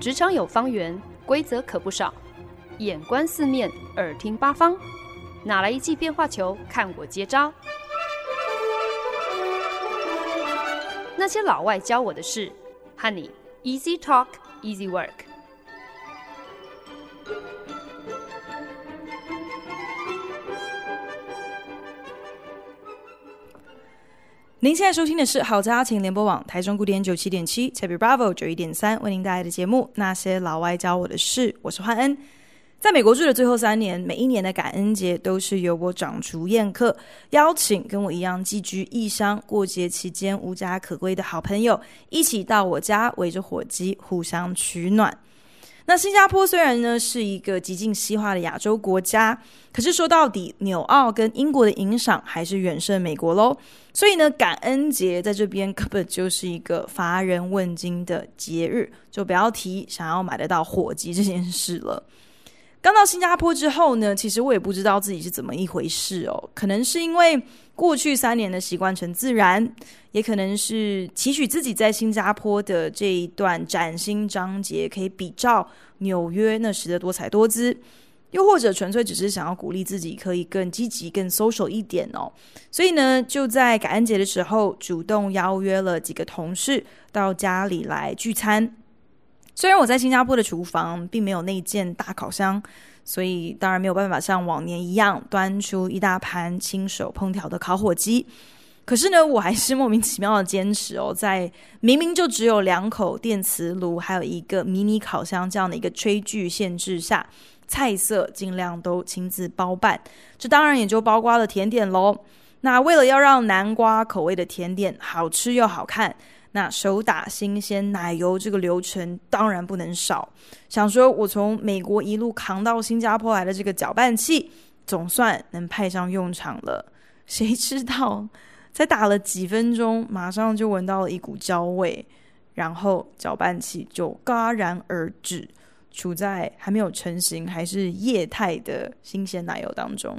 职场有方圆，规则可不少。眼观四面，耳听八方，哪来一记变化球？看我接招！那些老外教我的事，和你 Easy Talk Easy Work。您现在收听的是好家庭联播网台中古典九七点七，台北 Bravo 九一点三，为您带来的节目《那些老外教我的事》，我是焕恩。在美国住的最后三年，每一年的感恩节都是由我掌厨宴客，邀请跟我一样寄居异乡、过节期间无家可归的好朋友一起到我家围着火鸡互相取暖。那新加坡虽然呢是一个极尽西化的亚洲国家，可是说到底，纽澳跟英国的影响还是远胜美国喽。所以呢，感恩节在这边根本就是一个乏人问津的节日，就不要提想要买得到火鸡这件事了。刚到新加坡之后呢，其实我也不知道自己是怎么一回事哦。可能是因为过去三年的习惯成自然，也可能是期许自己在新加坡的这一段崭新章节可以比照纽约那时的多彩多姿，又或者纯粹只是想要鼓励自己可以更积极、更 social 一点哦。所以呢，就在感恩节的时候，主动邀约了几个同事到家里来聚餐。虽然我在新加坡的厨房并没有那件大烤箱，所以当然没有办法像往年一样端出一大盘亲手烹调的烤火鸡。可是呢，我还是莫名其妙的坚持哦，在明明就只有两口电磁炉，还有一个迷你烤箱这样的一个炊具限制下，菜色尽量都亲自包办。这当然也就包括了甜点喽。那为了要让南瓜口味的甜点好吃又好看。那手打新鲜奶油这个流程当然不能少。想说，我从美国一路扛到新加坡来的这个搅拌器，总算能派上用场了。谁知道，才打了几分钟，马上就闻到了一股焦味，然后搅拌器就戛然而止，处在还没有成型、还是液态的新鲜奶油当中。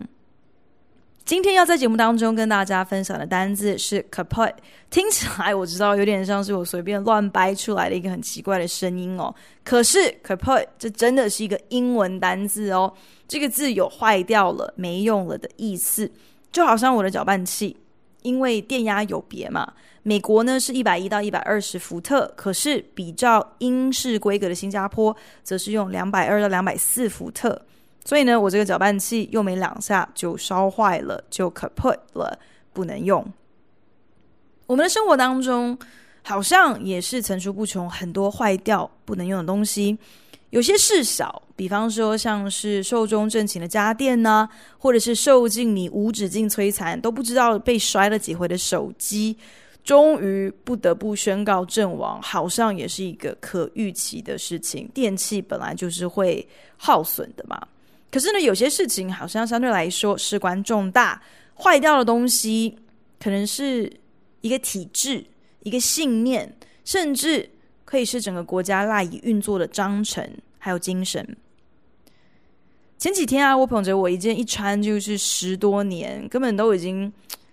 今天要在节目当中跟大家分享的单字是 kaput，听起来我知道有点像是我随便乱掰出来的一个很奇怪的声音哦。可是 kaput 这真的是一个英文单字哦，这个字有坏掉了、没用了的意思，就好像我的搅拌器，因为电压有别嘛，美国呢是一百一到一百二十伏特，可是比照英式规格的新加坡，则是用两百二到两百四伏特。所以呢，我这个搅拌器用没两下就烧坏了，就报废了，不能用。我们的生活当中好像也是层出不穷，很多坏掉不能用的东西。有些事小，比方说像是寿终正寝的家电呢、或者是受尽你无止境摧残都不知道被摔了几回的手机，终于不得不宣告阵亡，好像也是一个可预期的事情。电器本来就是会耗损的嘛。可是呢，有些事情好像相对来说事关重大，坏掉的东西可能是一个体制、一个信念，甚至可以是整个国家赖以运作的章程，还有精神。前几天啊，我捧着我一件一穿就是十多年，根本都已经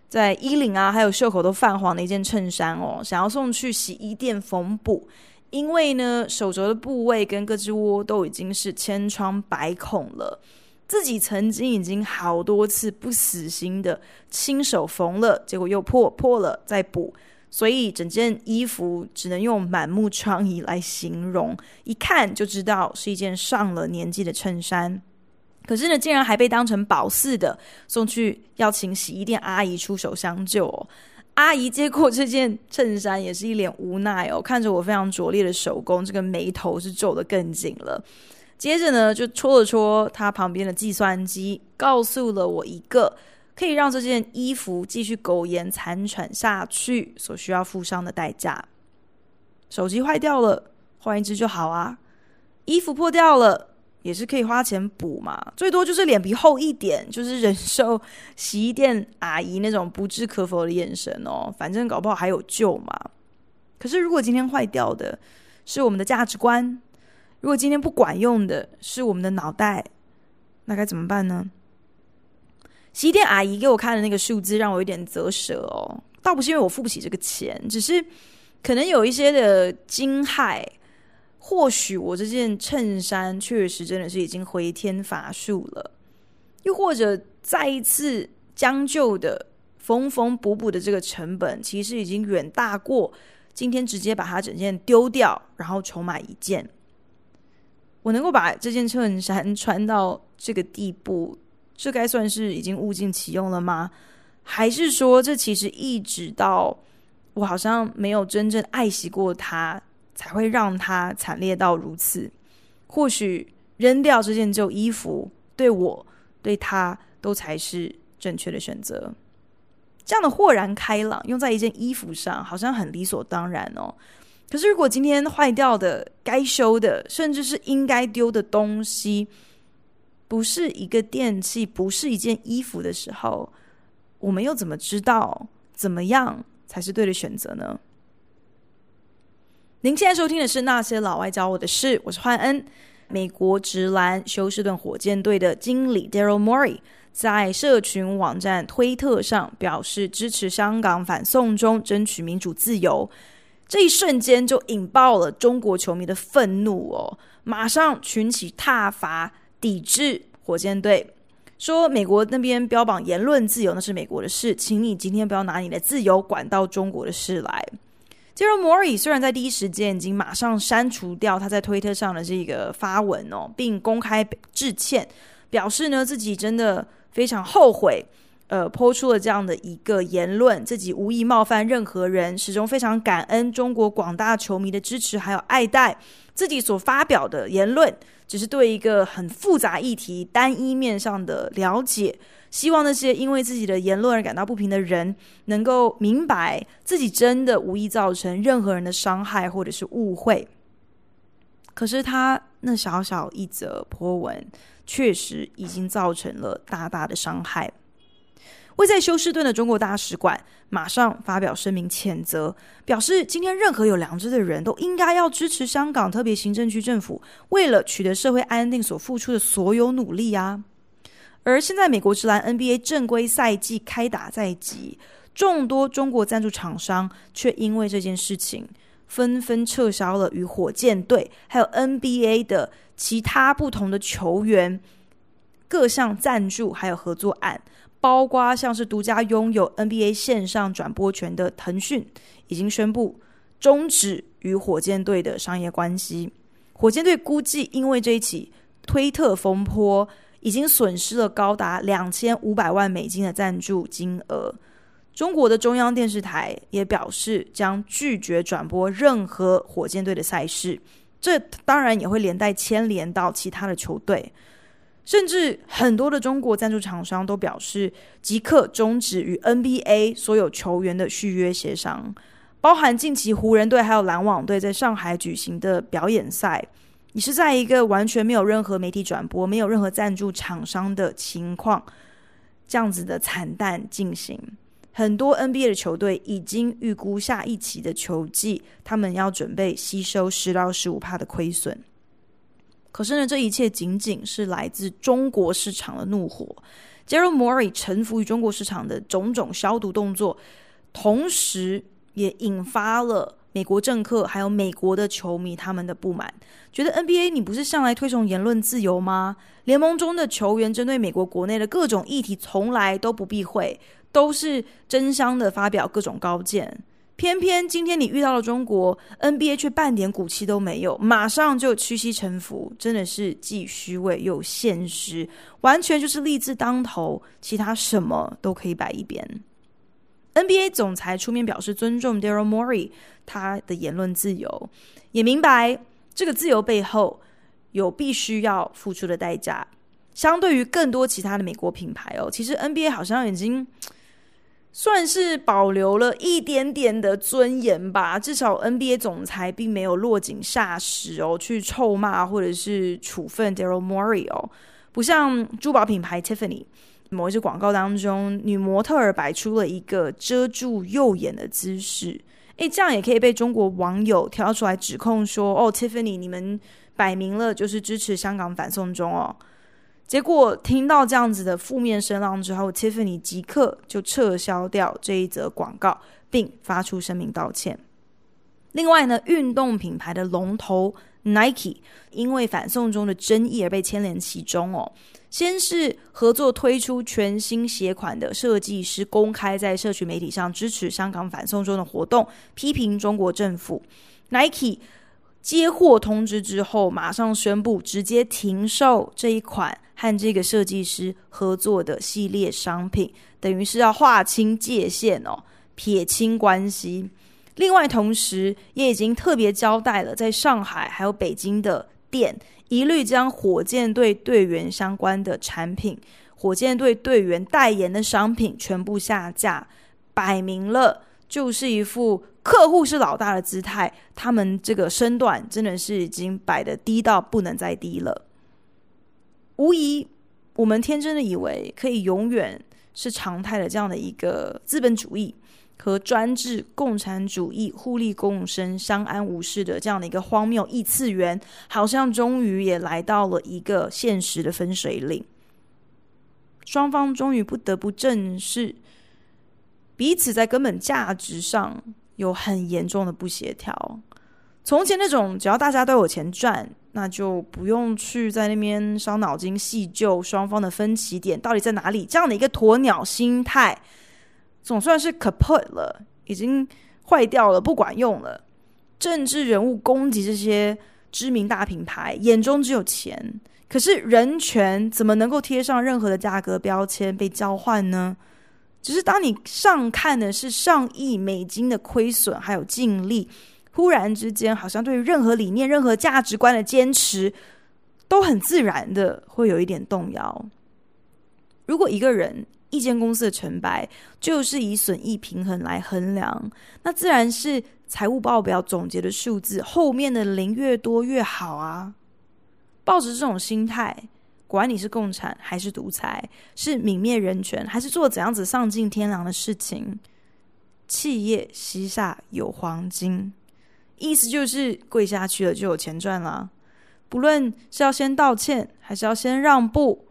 在衣领啊，还有袖口都泛黄的一件衬衫哦，想要送去洗衣店缝补。因为呢，手肘的部位跟胳肢窝都已经是千疮百孔了，自己曾经已经好多次不死心的亲手缝了，结果又破破了再补，所以整件衣服只能用满目疮痍来形容，一看就知道是一件上了年纪的衬衫。可是呢，竟然还被当成宝似的送去要请洗衣店阿姨出手相救。阿姨接过这件衬衫，也是一脸无奈哦，看着我非常拙劣的手工，这个眉头是皱得更紧了。接着呢，就戳了戳他旁边的计算机，告诉了我一个可以让这件衣服继续苟延残喘下去所需要付上的代价。手机坏掉了，换一只就好啊。衣服破掉了。也是可以花钱补嘛，最多就是脸皮厚一点，就是忍受洗衣店阿姨那种不置可否的眼神哦。反正搞不好还有救嘛。可是如果今天坏掉的是我们的价值观，如果今天不管用的是我们的脑袋，那该怎么办呢？洗衣店阿姨给我看的那个数字让我有点啧舌哦。倒不是因为我付不起这个钱，只是可能有一些的惊骇。或许我这件衬衫确实真的是已经回天乏术了，又或者再一次将就的缝缝补补的这个成本，其实已经远大过今天直接把它整件丢掉，然后重买一件。我能够把这件衬衫穿到这个地步，这该算是已经物尽其用了吗？还是说，这其实一直到我好像没有真正爱惜过它？才会让他惨烈到如此。或许扔掉这件旧衣服，对我对他都才是正确的选择。这样的豁然开朗用在一件衣服上，好像很理所当然哦。可是如果今天坏掉的、该修的，甚至是应该丢的东西，不是一个电器，不是一件衣服的时候，我们又怎么知道怎么样才是对的选择呢？您现在收听的是《那些老外教我的事》，我是焕恩。美国职篮休斯顿火箭队的经理 Daryl Morey 在社群网站推特上表示支持香港反送中，争取民主自由。这一瞬间就引爆了中国球迷的愤怒哦，马上群起挞伐抵制火箭队，说美国那边标榜言论自由，那是美国的事，请你今天不要拿你的自由管到中国的事来。杰瑞摩尔已虽然在第一时间已经马上删除掉他在推特上的这个发文哦，并公开致歉，表示呢自己真的非常后悔，呃，抛出了这样的一个言论，自己无意冒犯任何人，始终非常感恩中国广大球迷的支持还有爱戴，自己所发表的言论只是对一个很复杂议题单一面上的了解。希望那些因为自己的言论而感到不平的人，能够明白自己真的无意造成任何人的伤害或者是误会。可是他那小小一则 po 文，确实已经造成了大大的伤害。位在休斯顿的中国大使馆马上发表声明谴责，表示今天任何有良知的人都应该要支持香港特别行政区政府为了取得社会安定所付出的所有努力啊。而现在，美国职篮 NBA 正规赛季开打在即，众多中国赞助厂商却因为这件事情，纷纷撤销了与火箭队还有 NBA 的其他不同的球员各项赞助还有合作案，包括像是独家拥有 NBA 线上转播权的腾讯，已经宣布终止与火箭队的商业关系。火箭队估计，因为这一起推特风波，已经损失了高达两千五百万美金的赞助金额。中国的中央电视台也表示将拒绝转播任何火箭队的赛事，这当然也会连带牵连到其他的球队。甚至很多的中国赞助厂商都表示即刻终止与 NBA 所有球员的续约协商，包含近期湖人队还有篮网队在上海举行的表演赛。你是在一个完全没有任何媒体转播、没有任何赞助厂商的情况，这样子的惨淡进行。很多 NBA 的球队已经预估下一期的球季，他们要准备吸收十到十五帕的亏损。可是呢，这一切仅仅是来自中国市场的怒火。Daryl Morey 臣服于中国市场的种种消毒动作，同时也引发了。美国政客还有美国的球迷，他们的不满，觉得 NBA 你不是向来推崇言论自由吗？联盟中的球员针对美国国内的各种议题，从来都不避讳，都是争相的发表各种高见。偏偏今天你遇到了中国 NBA，却半点骨气都没有，马上就屈膝臣服，真的是既虚伪又现实，完全就是利字当头，其他什么都可以摆一边。NBA 总裁出面表示尊重 Daryl Morey 他的言论自由，也明白这个自由背后有必须要付出的代价。相对于更多其他的美国品牌哦，其实 NBA 好像已经算是保留了一点点的尊严吧。至少 NBA 总裁并没有落井下石哦，去臭骂或者是处分 Daryl Morey 哦，不像珠宝品牌 Tiffany。某一支广告当中，女模特儿摆出了一个遮住右眼的姿势，诶，这样也可以被中国网友挑出来指控说：“哦，Tiffany，你们摆明了就是支持香港反送中哦。”结果听到这样子的负面声浪之后，Tiffany 即刻就撤销掉这一则广告，并发出声明道歉。另外呢，运动品牌的龙头 Nike 因为反送中的争议而被牵连其中哦。先是合作推出全新鞋款的设计师公开在社群媒体上支持香港反送中的活动，批评中国政府。Nike 接获通知之后，马上宣布直接停售这一款和这个设计师合作的系列商品，等于是要划清界限哦，撇清关系。另外，同时也已经特别交代了，在上海还有北京的店。一律将火箭队队员相关的产品、火箭队队员代言的商品全部下架，摆明了就是一副客户是老大的姿态。他们这个身段真的是已经摆得低到不能再低了。无疑，我们天真的以为可以永远是常态的这样的一个资本主义。和专制共产主义互利共生、相安无事的这样的一个荒谬异次元，好像终于也来到了一个现实的分水岭。双方终于不得不正视彼此在根本价值上有很严重的不协调。从前那种只要大家都有钱赚，那就不用去在那边伤脑筋细究双方的分歧点到底在哪里，这样的一个鸵鸟心态。总算是 kaput 了，已经坏掉了，不管用了。政治人物攻击这些知名大品牌，眼中只有钱。可是人权怎么能够贴上任何的价格标签被交换呢？只是当你上看的是上亿美金的亏损还有净利，忽然之间，好像对于任何理念、任何价值观的坚持，都很自然的会有一点动摇。如果一个人，一间公司的成败就是以损益平衡来衡量，那自然是财务报表总结的数字后面的零越多越好啊。抱着这种心态，管你是共产还是独裁，是泯灭人权还是做怎样子丧尽天良的事情，企业膝下有黄金，意思就是跪下去了就有钱赚了。不论是要先道歉还是要先让步，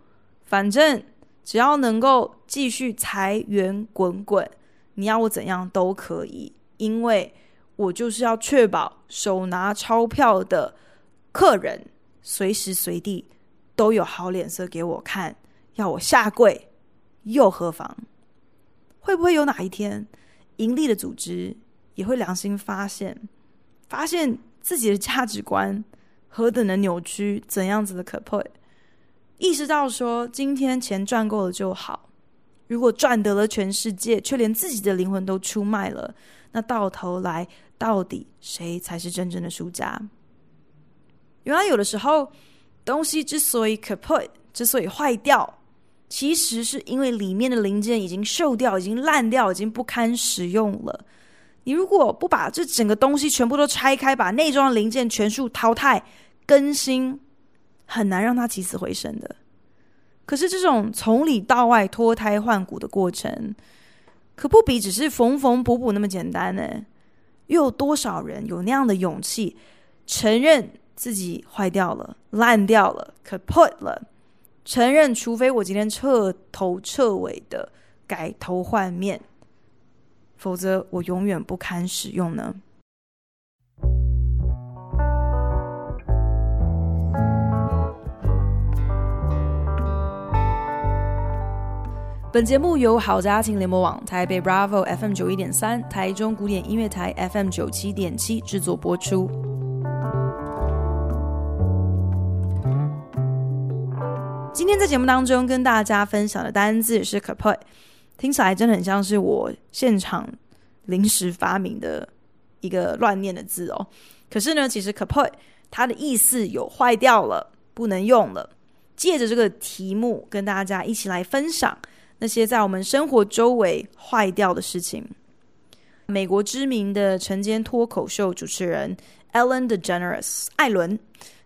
反正。只要能够继续财源滚滚，你要我怎样都可以，因为我就是要确保手拿钞票的客人随时随地都有好脸色给我看，要我下跪又何妨？会不会有哪一天，盈利的组织也会良心发现，发现自己的价值观何等的扭曲，怎样子的可悲？意识到说，今天钱赚够了就好。如果赚得了全世界，却连自己的灵魂都出卖了，那到头来，到底谁才是真正的输家？原来有的时候，东西之所以 kaput，之所以坏掉，其实是因为里面的零件已经锈掉、已经烂掉、已经不堪使用了。你如果不把这整个东西全部都拆开，把内装的零件全数淘汰、更新。很难让它起死回生的。可是这种从里到外脱胎换骨的过程，可不比只是缝缝补补那么简单呢？又有多少人有那样的勇气，承认自己坏掉了、烂掉了、kaput 了，承认除非我今天彻头彻尾的改头换面，否则我永远不堪使用呢？本节目由好家庭联盟网、台北 Bravo FM 九一点三、台中古典音乐台 FM 九七点七制作播出。今天在节目当中跟大家分享的单字是 “kaput”，听起来真的很像是我现场临时发明的一个乱念的字哦。可是呢，其实 “kaput” 它的意思有坏掉了、不能用了。借着这个题目，跟大家一起来分享。那些在我们生活周围坏掉的事情。美国知名的晨间脱口秀主持人 Ellen DeGeneres 艾伦，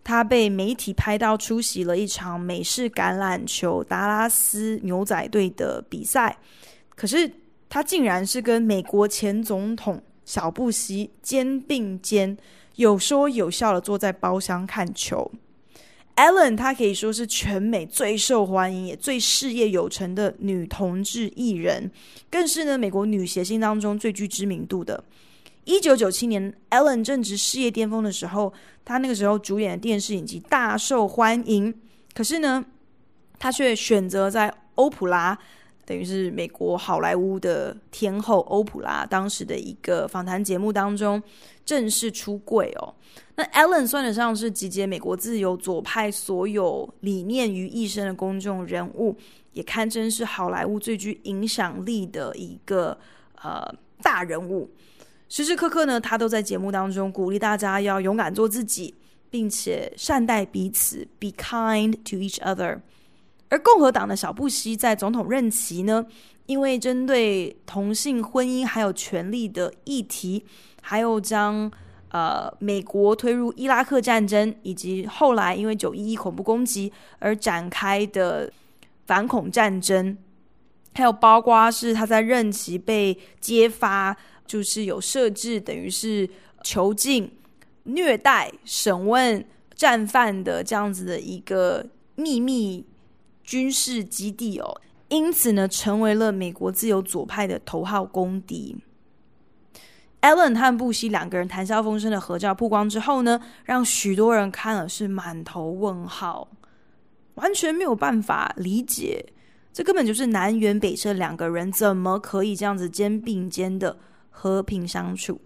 他被媒体拍到出席了一场美式橄榄球达拉斯牛仔队的比赛，可是他竟然是跟美国前总统小布希肩并肩，有说有笑的坐在包厢看球。Ellen，她可以说是全美最受欢迎也最事业有成的女同志艺人，更是呢美国女谐星当中最具知名度的。一九九七年，Ellen 正值事业巅峰的时候，他那个时候主演的电视影集大受欢迎。可是呢，他却选择在欧普拉，等于是美国好莱坞的天后欧普拉当时的一个访谈节目当中正式出柜哦。那 Ellen 算得上是集结美国自由左派所有理念于一身的公众人物，也堪称是好莱坞最具影响力的一个呃大人物。时时刻刻呢，他都在节目当中鼓励大家要勇敢做自己，并且善待彼此，be kind to each other。而共和党的小布希在总统任期呢，因为针对同性婚姻还有权利的议题，还有将呃美国推入伊拉克战争，以及后来因为九一一恐怖攻击而展开的反恐战争，还有包括是他在任期被揭发。就是有设置，等于是囚禁、虐待、审问战犯的这样子的一个秘密军事基地哦，因此呢，成为了美国自由左派的头号公敌。Ellen 和布希两个人谈笑风生的合照曝光之后呢，让许多人看了是满头问号，完全没有办法理解，这根本就是南辕北辙，两个人怎么可以这样子肩并肩的？和平相处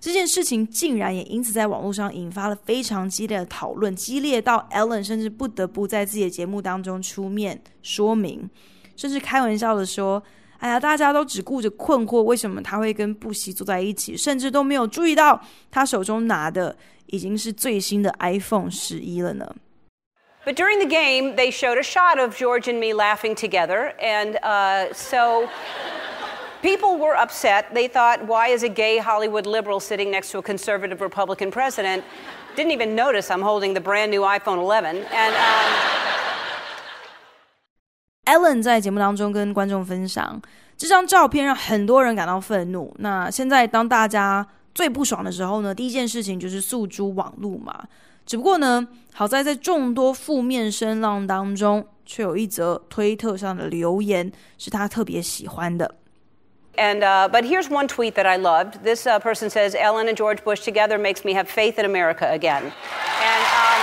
这件事情，竟然也因此在网络上引发了非常激烈的讨论，激烈到 Ellen 甚至不得不在自己的节目当中出面说明，甚至开玩笑的说：“哎呀，大家都只顾着困惑，为什么他会跟布希坐在一起，甚至都没有注意到他手中拿的已经是最新的 iPhone 十一了呢。” But during the game, they showed a shot of George and me laughing together, and uh, so. People were upset. They thought, why is a gay Hollywood liberal sitting next to a conservative Republican president? Didn't even notice I'm holding the brand new iPhone 11. And, um... Ellen 在节目当中跟观众分享这张照片，让很多人感到愤怒。那现在当大家最不爽的时候呢，第一件事情就是诉诸网路嘛。只不过呢，好在在众多负面声浪当中，却有一则推特上的留言是他特别喜欢的。 And, uh, but here's one tweet that I loved. This uh, person says, Ellen and George Bush together makes me have faith in America again. And, um,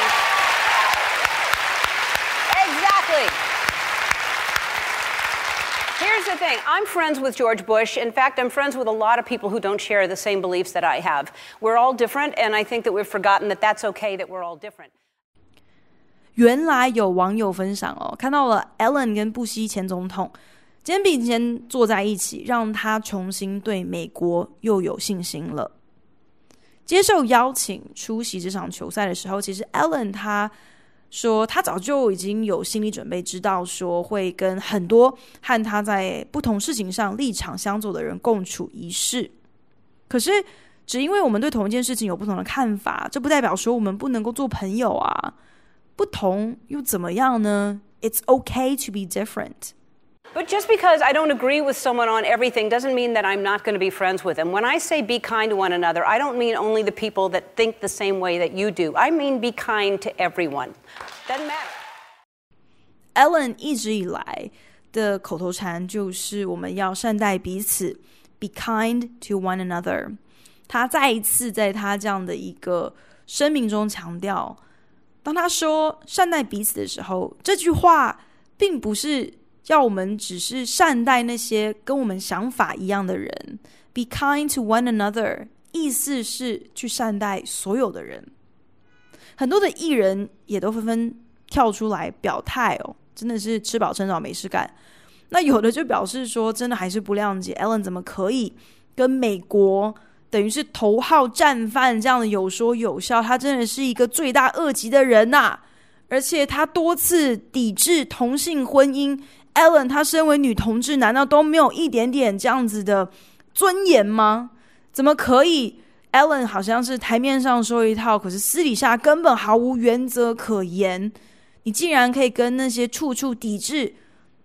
exactly. Here's the thing I'm friends with George Bush. In fact, I'm friends with a lot of people who don't share the same beliefs that I have. We're all different, and I think that we've forgotten that that's okay that we're all different. 原来有网友分享哦，看到了 Ellen 跟布希前总统。 肩并肩坐在一起，让他重新对美国又有信心了。接受邀请出席这场球赛的时候，其实 Ellen 他说他早就已经有心理准备，知道说会跟很多和他在不同事情上立场相左的人共处一室。可是，只因为我们对同一件事情有不同的看法，这不代表说我们不能够做朋友啊。不同又怎么样呢？It's okay to be different. But just because I don't agree with someone on everything doesn't mean that I'm not going to be friends with them. When I say be kind to one another, I don't mean only the people that think the same way that you do. I mean be kind to everyone. Doesn't matter. Ellen 一直以来的口头禅就是我们要善待彼此，be kind to one another。他再一次在他这样的一个声明中强调，当他说善待彼此的时候，这句话并不是。 要我们只是善待那些跟我们想法一样的人，be kind to one another，意思是去善待所有的人。很多的艺人也都纷纷跳出来表态哦，真的是吃饱撑着没事干。那有的就表示说，真的还是不谅解，Ellen 怎么可以跟美国等于是头号战犯这样的有说有笑？他真的是一个罪大恶极的人呐、啊！而且他多次抵制同性婚姻。Ellen，她身为女同志，难道都没有一点点这样子的尊严吗？怎么可以？Ellen 好像是台面上说一套，可是私底下根本毫无原则可言。你竟然可以跟那些处处抵制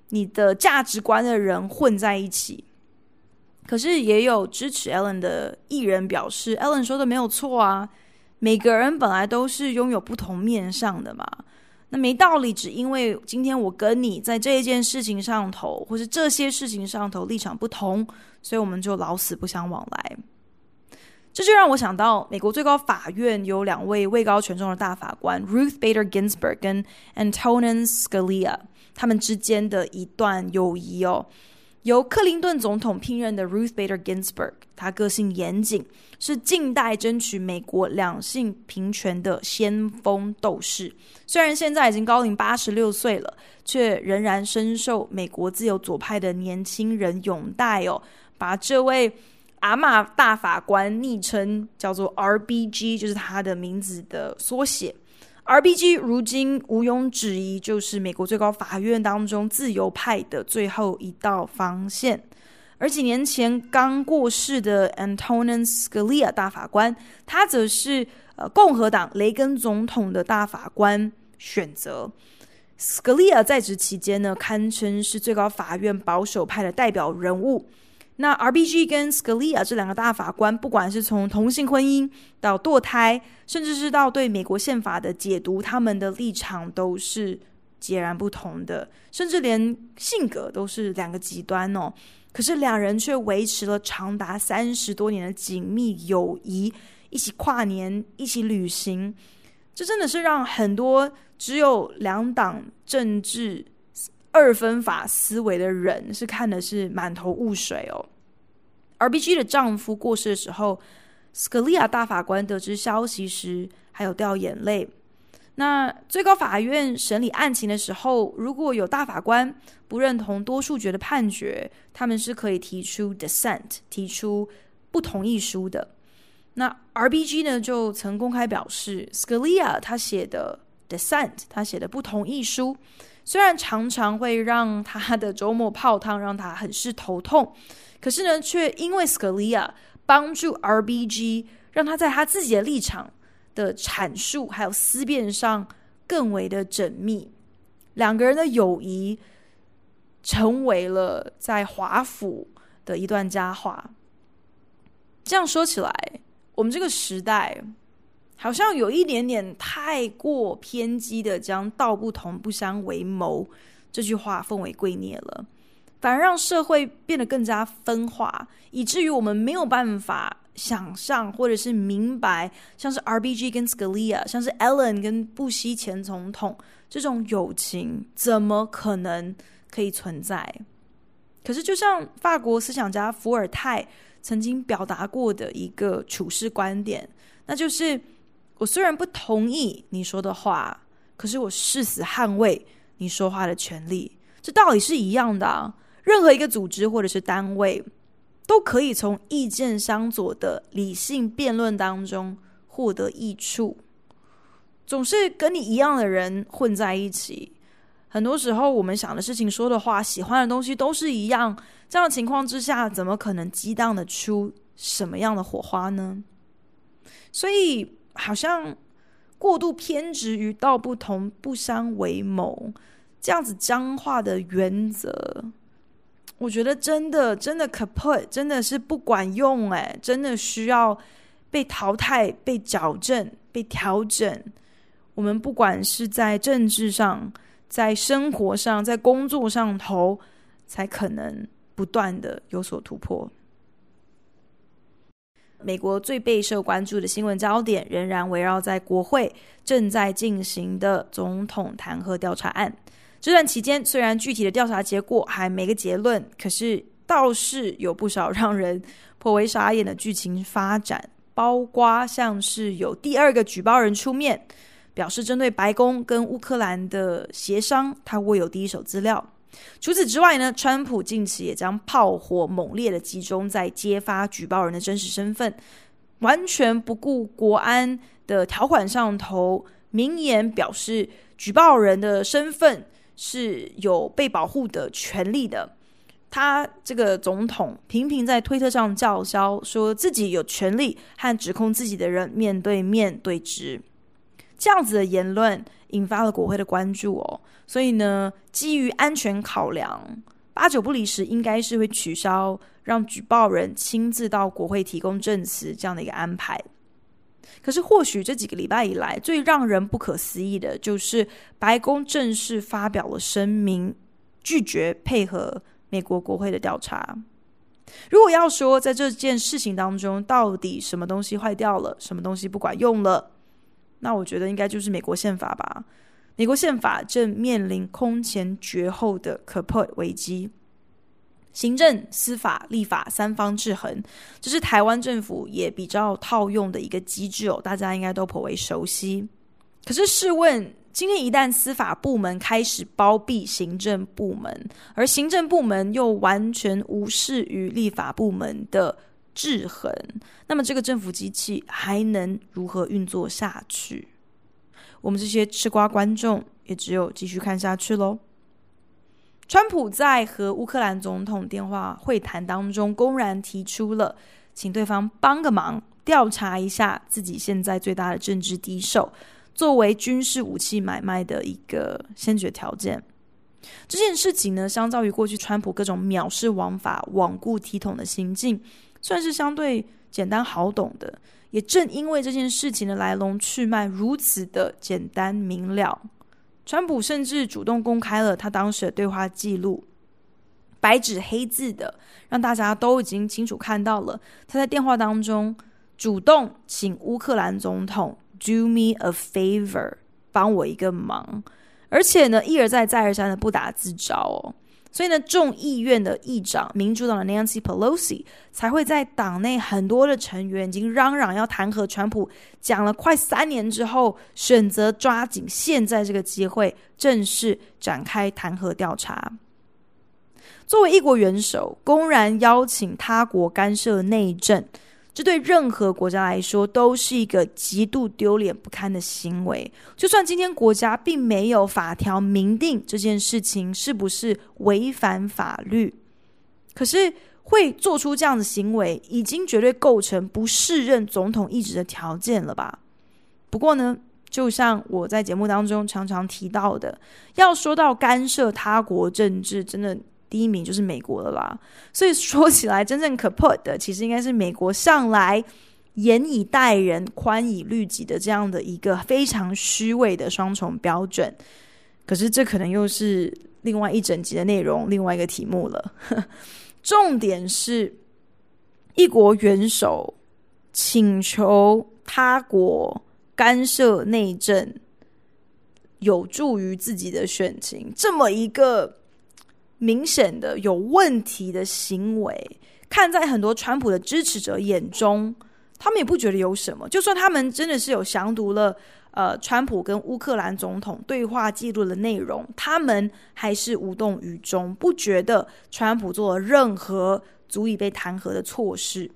你的价值观的人混在一起？可是也有支持 Ellen 的艺人表示，Ellen 说的没有错啊，每个人本来都是拥有不同面上的嘛。那没道理，只因为今天我跟你在这一件事情上头，或是这些事情上头立场不同，所以我们就老死不相往来。这就让我想到，美国最高法院有两位位高权重的大法官，Ruth Bader Ginsburg 跟 Antonin Scalia，他们之间的一段友谊哦。由克林顿总统聘任的 Ruth Bader Ginsburg，她个性严谨，是近代争取美国两性平权的先锋斗士。虽然现在已经高龄八十六岁了，却仍然深受美国自由左派的年轻人拥戴哦。把这位阿玛大法官昵称叫做 RBG，就是他的名字的缩写。RBG 如今毋庸置疑，就是美国最高法院当中自由派的最后一道防线。而几年前刚过世的 Antonin Scalia 大法官，他则是呃共和党雷根总统的大法官选择。Scalia 在职期间呢，堪称是最高法院保守派的代表人物。那 RBG 跟 Scalia 这两个大法官，不管是从同性婚姻到堕胎，甚至是到对美国宪法的解读，他们的立场都是截然不同的，甚至连性格都是两个极端哦。可是两人却维持了长达三十多年的紧密友谊，一起跨年，一起旅行，这真的是让很多只有两党政治。二分法思维的人是看的是满头雾水哦。RBG 的丈夫过世的时候，Scalia 大法官得知消息时还有掉眼泪。那最高法院审理案情的时候，如果有大法官不认同多数决的判决，他们是可以提出 dissent，提出不同意书的。那 RBG 呢，就曾公开表示，Scalia 他写的 dissent，他写的不同意书。虽然常常会让他的周末泡汤，让他很是头痛，可是呢，却因为 Scalia 帮助 RBG，让他在他自己的立场的阐述还有思辨上更为的缜密，两个人的友谊成为了在华府的一段佳话。这样说起来，我们这个时代。好像有一点点太过偏激的将“道不同不相为谋”这句话奉为圭臬了，反而让社会变得更加分化，以至于我们没有办法想象或者是明白，像是 RBG 跟 Scalia，像是 Ellen 跟布希前总统这种友情怎么可能可以存在？可是，就像法国思想家伏尔泰曾经表达过的一个处世观点，那就是。我虽然不同意你说的话，可是我誓死捍卫你说话的权利。这道理是一样的啊。任何一个组织或者是单位，都可以从意见相左的理性辩论当中获得益处。总是跟你一样的人混在一起，很多时候我们想的事情、说的话、喜欢的东西都是一样。这样的情况之下，怎么可能激荡得出什么样的火花呢？所以。好像过度偏执于道不同不相为谋这样子僵化的原则，我觉得真的真的 kaput，真的是不管用哎，真的需要被淘汰、被矫正、被调整。我们不管是在政治上、在生活上、在工作上头，才可能不断的有所突破。美国最备受关注的新闻焦点仍然围绕在国会正在进行的总统弹劾调查案。这段期间，虽然具体的调查结果还没个结论，可是倒是有不少让人颇为傻眼的剧情发展，包括像是有第二个举报人出面，表示针对白宫跟乌克兰的协商，他握有第一手资料。除此之外呢，川普近期也将炮火猛烈的集中在揭发举报人的真实身份，完全不顾国安的条款上头，明言表示举报人的身份是有被保护的权利的。他这个总统频频在推特上叫嚣，说自己有权利和指控自己的人面对面对质。这样子的言论引发了国会的关注哦，所以呢，基于安全考量，八九不离十，应该是会取消让举报人亲自到国会提供证词这样的一个安排。可是，或许这几个礼拜以来，最让人不可思议的就是白宫正式发表了声明，拒绝配合美国国会的调查。如果要说在这件事情当中，到底什么东西坏掉了，什么东西不管用了，那我觉得应该就是美国宪法吧。美国宪法正面临空前绝后的 kaput 危机，行政、司法、立法三方制衡，这是台湾政府也比较套用的一个机制哦，大家应该都颇为熟悉。可是试问，今天一旦司法部门开始包庇行政部门，而行政部门又完全无视于立法部门的制衡，那么这个政府机器还能如何运作下去？我们这些吃瓜观众也只有继续看下去喽。川普在和乌克兰总统电话会谈当中，公然提出了请对方帮个忙，调查一下自己现在最大的政治敌手，作为军事武器买卖的一个先决条件。这件事情呢，相较于过去川普各种藐视王法、罔顾体统的行径，算是相对简单好懂的。也正因为这件事情的来龙去脉如此的简单明了，川普甚至主动公开了他当时的对话记录，白纸黑字的，让大家都已经清楚看到了他在电话当中主动请乌克兰总统 “do me a favor”，帮我一个忙，而且呢一而再再而三的不打自招哦。所以呢，众议院的议长民主党的 Nancy Pelosi 才会在党内很多的成员已经嚷嚷要弹劾川普，讲了快三年之后，选择抓紧现在这个机会，正式展开弹劾调查。作为一国元首，公然邀请他国干涉内政。这对任何国家来说都是一个极度丢脸不堪的行为。就算今天国家并没有法条明定这件事情是不是违反法律，可是会做出这样的行为，已经绝对构成不适任总统一职的条件了吧？不过呢，就像我在节目当中常常提到的，要说到干涉他国政治，真的。第一名就是美国了啦，所以说起来，真正 kaput 的其实应该是美国上来严以待人、宽以律己的这样的一个非常虚伪的双重标准。可是这可能又是另外一整集的内容，另外一个题目了。重点是，一国元首请求他国干涉内政，有助于自己的选情，这么一个。明显的有问题的行为，看在很多川普的支持者眼中，他们也不觉得有什么。就算他们真的是有详读了呃川普跟乌克兰总统对话记录的内容，他们还是无动于衷，不觉得川普做了任何足以被弹劾的措施。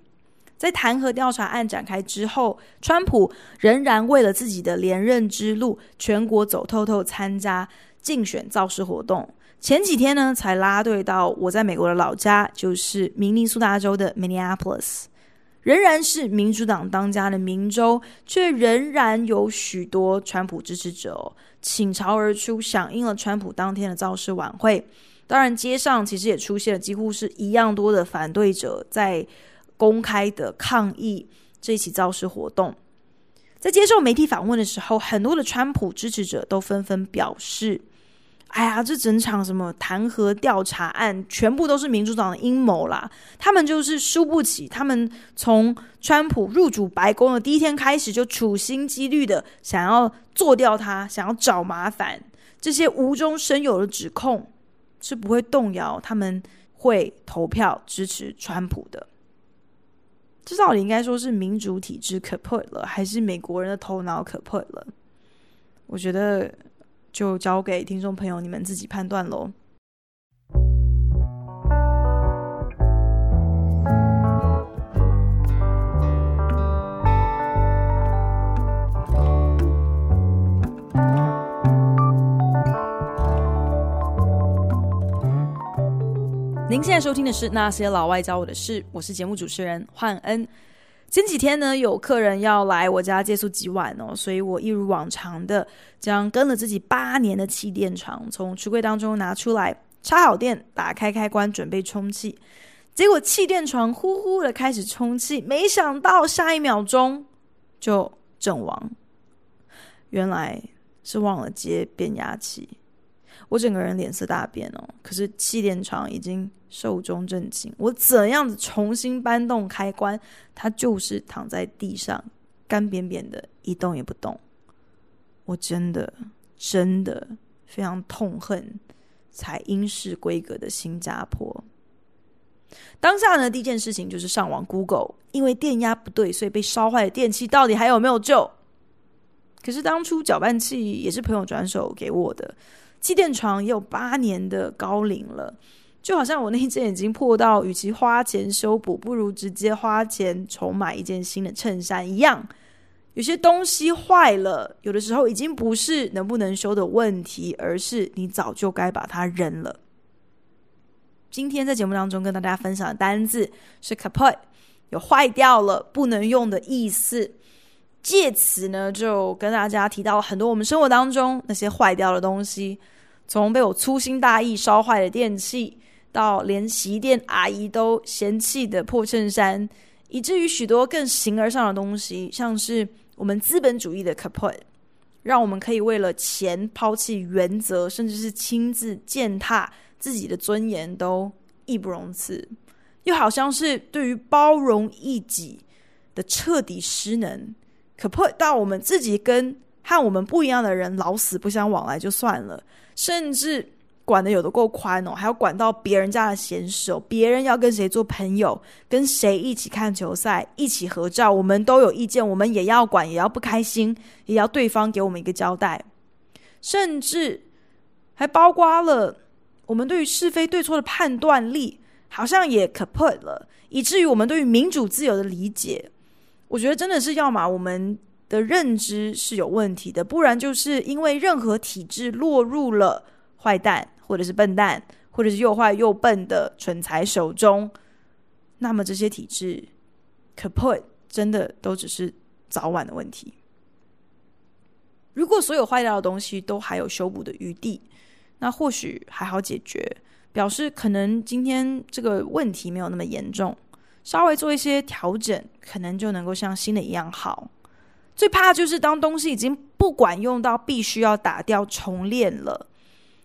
在弹劾调查案展开之后，川普仍然为了自己的连任之路，全国走透透，参加竞选造势活动。前几天呢，才拉队到我在美国的老家，就是明尼苏达州的 Minneapolis，仍然是民主党当家的明州，却仍然有许多川普支持者倾巢而出，响应了川普当天的造势晚会。当然，街上其实也出现了几乎是一样多的反对者，在公开的抗议这起造势活动。在接受媒体访问的时候，很多的川普支持者都纷纷表示。哎呀，这整场什么弹劾调查案，全部都是民主党的阴谋啦！他们就是输不起，他们从川普入主白宫的第一天开始，就处心积虑的想要做掉他，想要找麻烦。这些无中生有的指控是不会动摇他们会投票支持川普的。这到底应该说是民主体制可破了，还是美国人的头脑可破了？我觉得。就交给听众朋友你们自己判断喽。您现在收听的是《那些老外教我的事》，我是节目主持人焕恩。前几天呢，有客人要来我家借宿几晚哦，所以我一如往常的将跟了自己八年的气垫床从橱柜当中拿出来，插好电，打开开关，准备充气。结果气垫床呼呼的开始充气，没想到下一秒钟就阵亡，原来是忘了接变压器。我整个人脸色大变哦。可是气垫床已经寿终正寝，我怎样子重新搬动开关，它就是躺在地上，干扁扁的，一动也不动。我真的真的非常痛恨采英式规格的新加坡。当下呢，第一件事情就是上网 Google，因为电压不对，所以被烧坏的电器到底还有没有救？可是当初搅拌器也是朋友转手给我的，气垫床也有八年的高龄了，就好像我那一件已经破到，与其花钱修补，不如直接花钱重买一件新的衬衫一样。有些东西坏了，有的时候已经不是能不能修的问题，而是你早就该把它扔了。今天在节目当中跟大家分享的单字是 kaput，有坏掉了、不能用的意思。借此呢，就跟大家提到很多我们生活当中那些坏掉的东西，从被我粗心大意烧坏的电器，到连洗衣店阿姨都嫌弃的破衬衫，以至于许多更形而上的东西，像是我们资本主义的 kaput，让我们可以为了钱抛弃原则，甚至是亲自践踏。自己的尊严都义不容辞，又好像是对于包容异己的彻底失能，可破到我们自己跟和我们不一样的人老死不相往来就算了，甚至管得有的够宽哦，还要管到别人家的闲事哦，别人要跟谁做朋友，跟谁一起看球赛，一起合照，我们都有意见，我们也要管，也要不开心，也要对方给我们一个交代，甚至还包括了。我们对于是非对错的判断力好像也 kaput 了，以至于我们对于民主自由的理解，我觉得真的是要么我们的认知是有问题的，不然就是因为任何体制落入了坏蛋或者是笨蛋，或者是又坏又笨的蠢材手中，那么这些体制 kaput 真的都只是早晚的问题。如果所有坏掉的东西都还有修补的余地，那或许还好解决，表示可能今天这个问题没有那么严重，稍微做一些调整，可能就能够像新的一样好。最怕就是当东西已经不管用到必须要打掉重练了，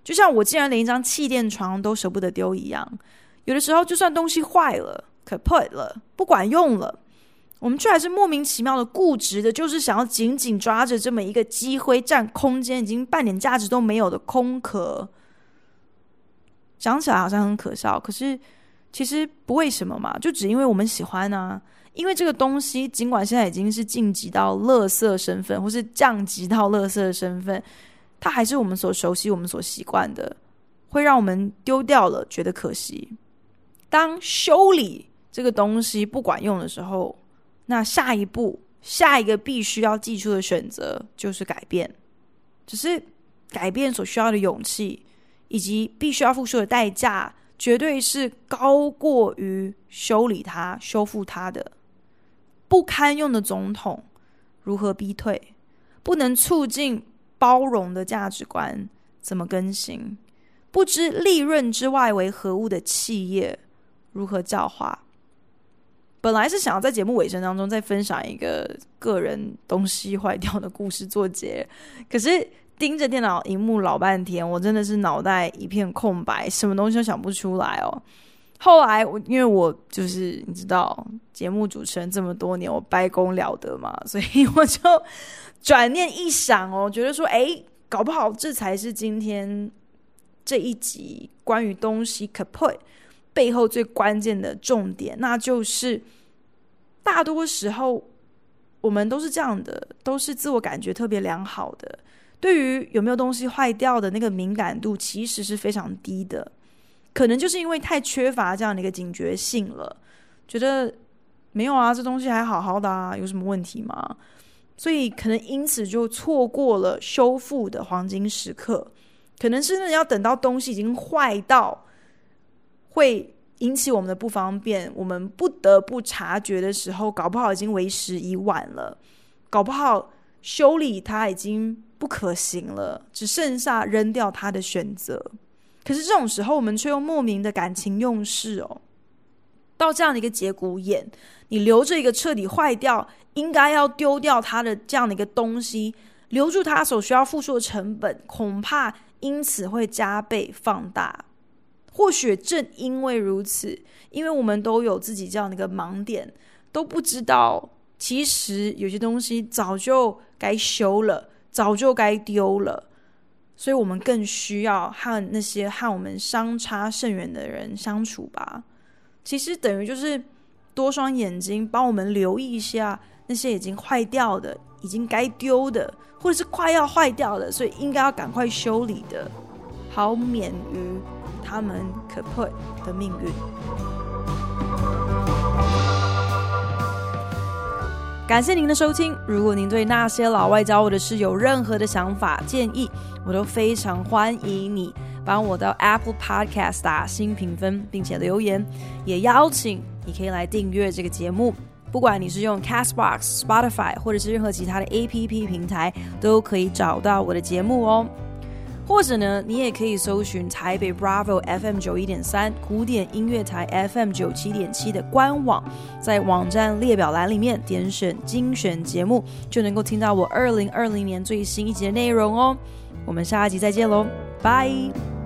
就像我竟然连一张气垫床都舍不得丢一样。有的时候，就算东西坏了、可破了、不管用了。我们却还是莫名其妙的固执的，就是想要紧紧抓着这么一个积灰占空间、已经半点价值都没有的空壳。讲起来好像很可笑，可是其实不为什么嘛，就只因为我们喜欢啊。因为这个东西，尽管现在已经是晋级到垃圾身份，或是降级到垃圾身份，它还是我们所熟悉、我们所习惯的，会让我们丢掉了，觉得可惜。当修理这个东西不管用的时候，那下一步，下一个必须要记出的选择就是改变，只是改变所需要的勇气以及必须要付出的代价，绝对是高过于修理它、修复它的。不堪用的总统如何逼退？不能促进包容的价值观怎么更新？不知利润之外为何物的企业如何教化？本来是想要在节目尾声当中再分享一个个人东西坏掉的故事作结，可是盯着电脑荧幕老半天，我真的是脑袋一片空白，什么东西都想不出来哦。后来我因为我就是你知道节目主持人这么多年，我掰工了得嘛，所以我就转念一想哦，觉得说哎，搞不好这才是今天这一集关于东西 kaput 背后最关键的重点，那就是大多时候我们都是这样的，都是自我感觉特别良好的，对于有没有东西坏掉的那个敏感度其实是非常低的，可能就是因为太缺乏这样的一个警觉性了，觉得没有啊，这东西还好好的啊，有什么问题吗？所以可能因此就错过了修复的黄金时刻，可能是要等到东西已经坏到。会引起我们的不方便，我们不得不察觉的时候，搞不好已经为时已晚了，搞不好修理它已经不可行了，只剩下扔掉它的选择。可是这种时候，我们却又莫名的感情用事哦。到这样的一个节骨眼，你留着一个彻底坏掉、应该要丢掉它的这样的一个东西，留住它所需要付出的成本，恐怕因此会加倍放大。或许正因为如此，因为我们都有自己这样的一个盲点，都不知道其实有些东西早就该修了，早就该丢了，所以我们更需要和那些和我们相差甚远的人相处吧。其实等于就是多双眼睛，帮我们留意一下那些已经坏掉的、已经该丢的，或者是快要坏掉的，所以应该要赶快修理的，好免于。他们可破的命运。感谢您的收听。如果您对那些老外教我的事有任何的想法建议，我都非常欢迎你帮我到 Apple Podcast 打新评分，并且留言。也邀请你可以来订阅这个节目，不管你是用 Castbox、Spotify 或者是任何其他的 APP 平台，都可以找到我的节目哦。或者呢，你也可以搜寻台北 Bravo FM 九一点三古典音乐台 FM 九七点七的官网，在网站列表栏里面点选精选节目，就能够听到我二零二零年最新一集的内容哦。我们下一集再见喽，拜。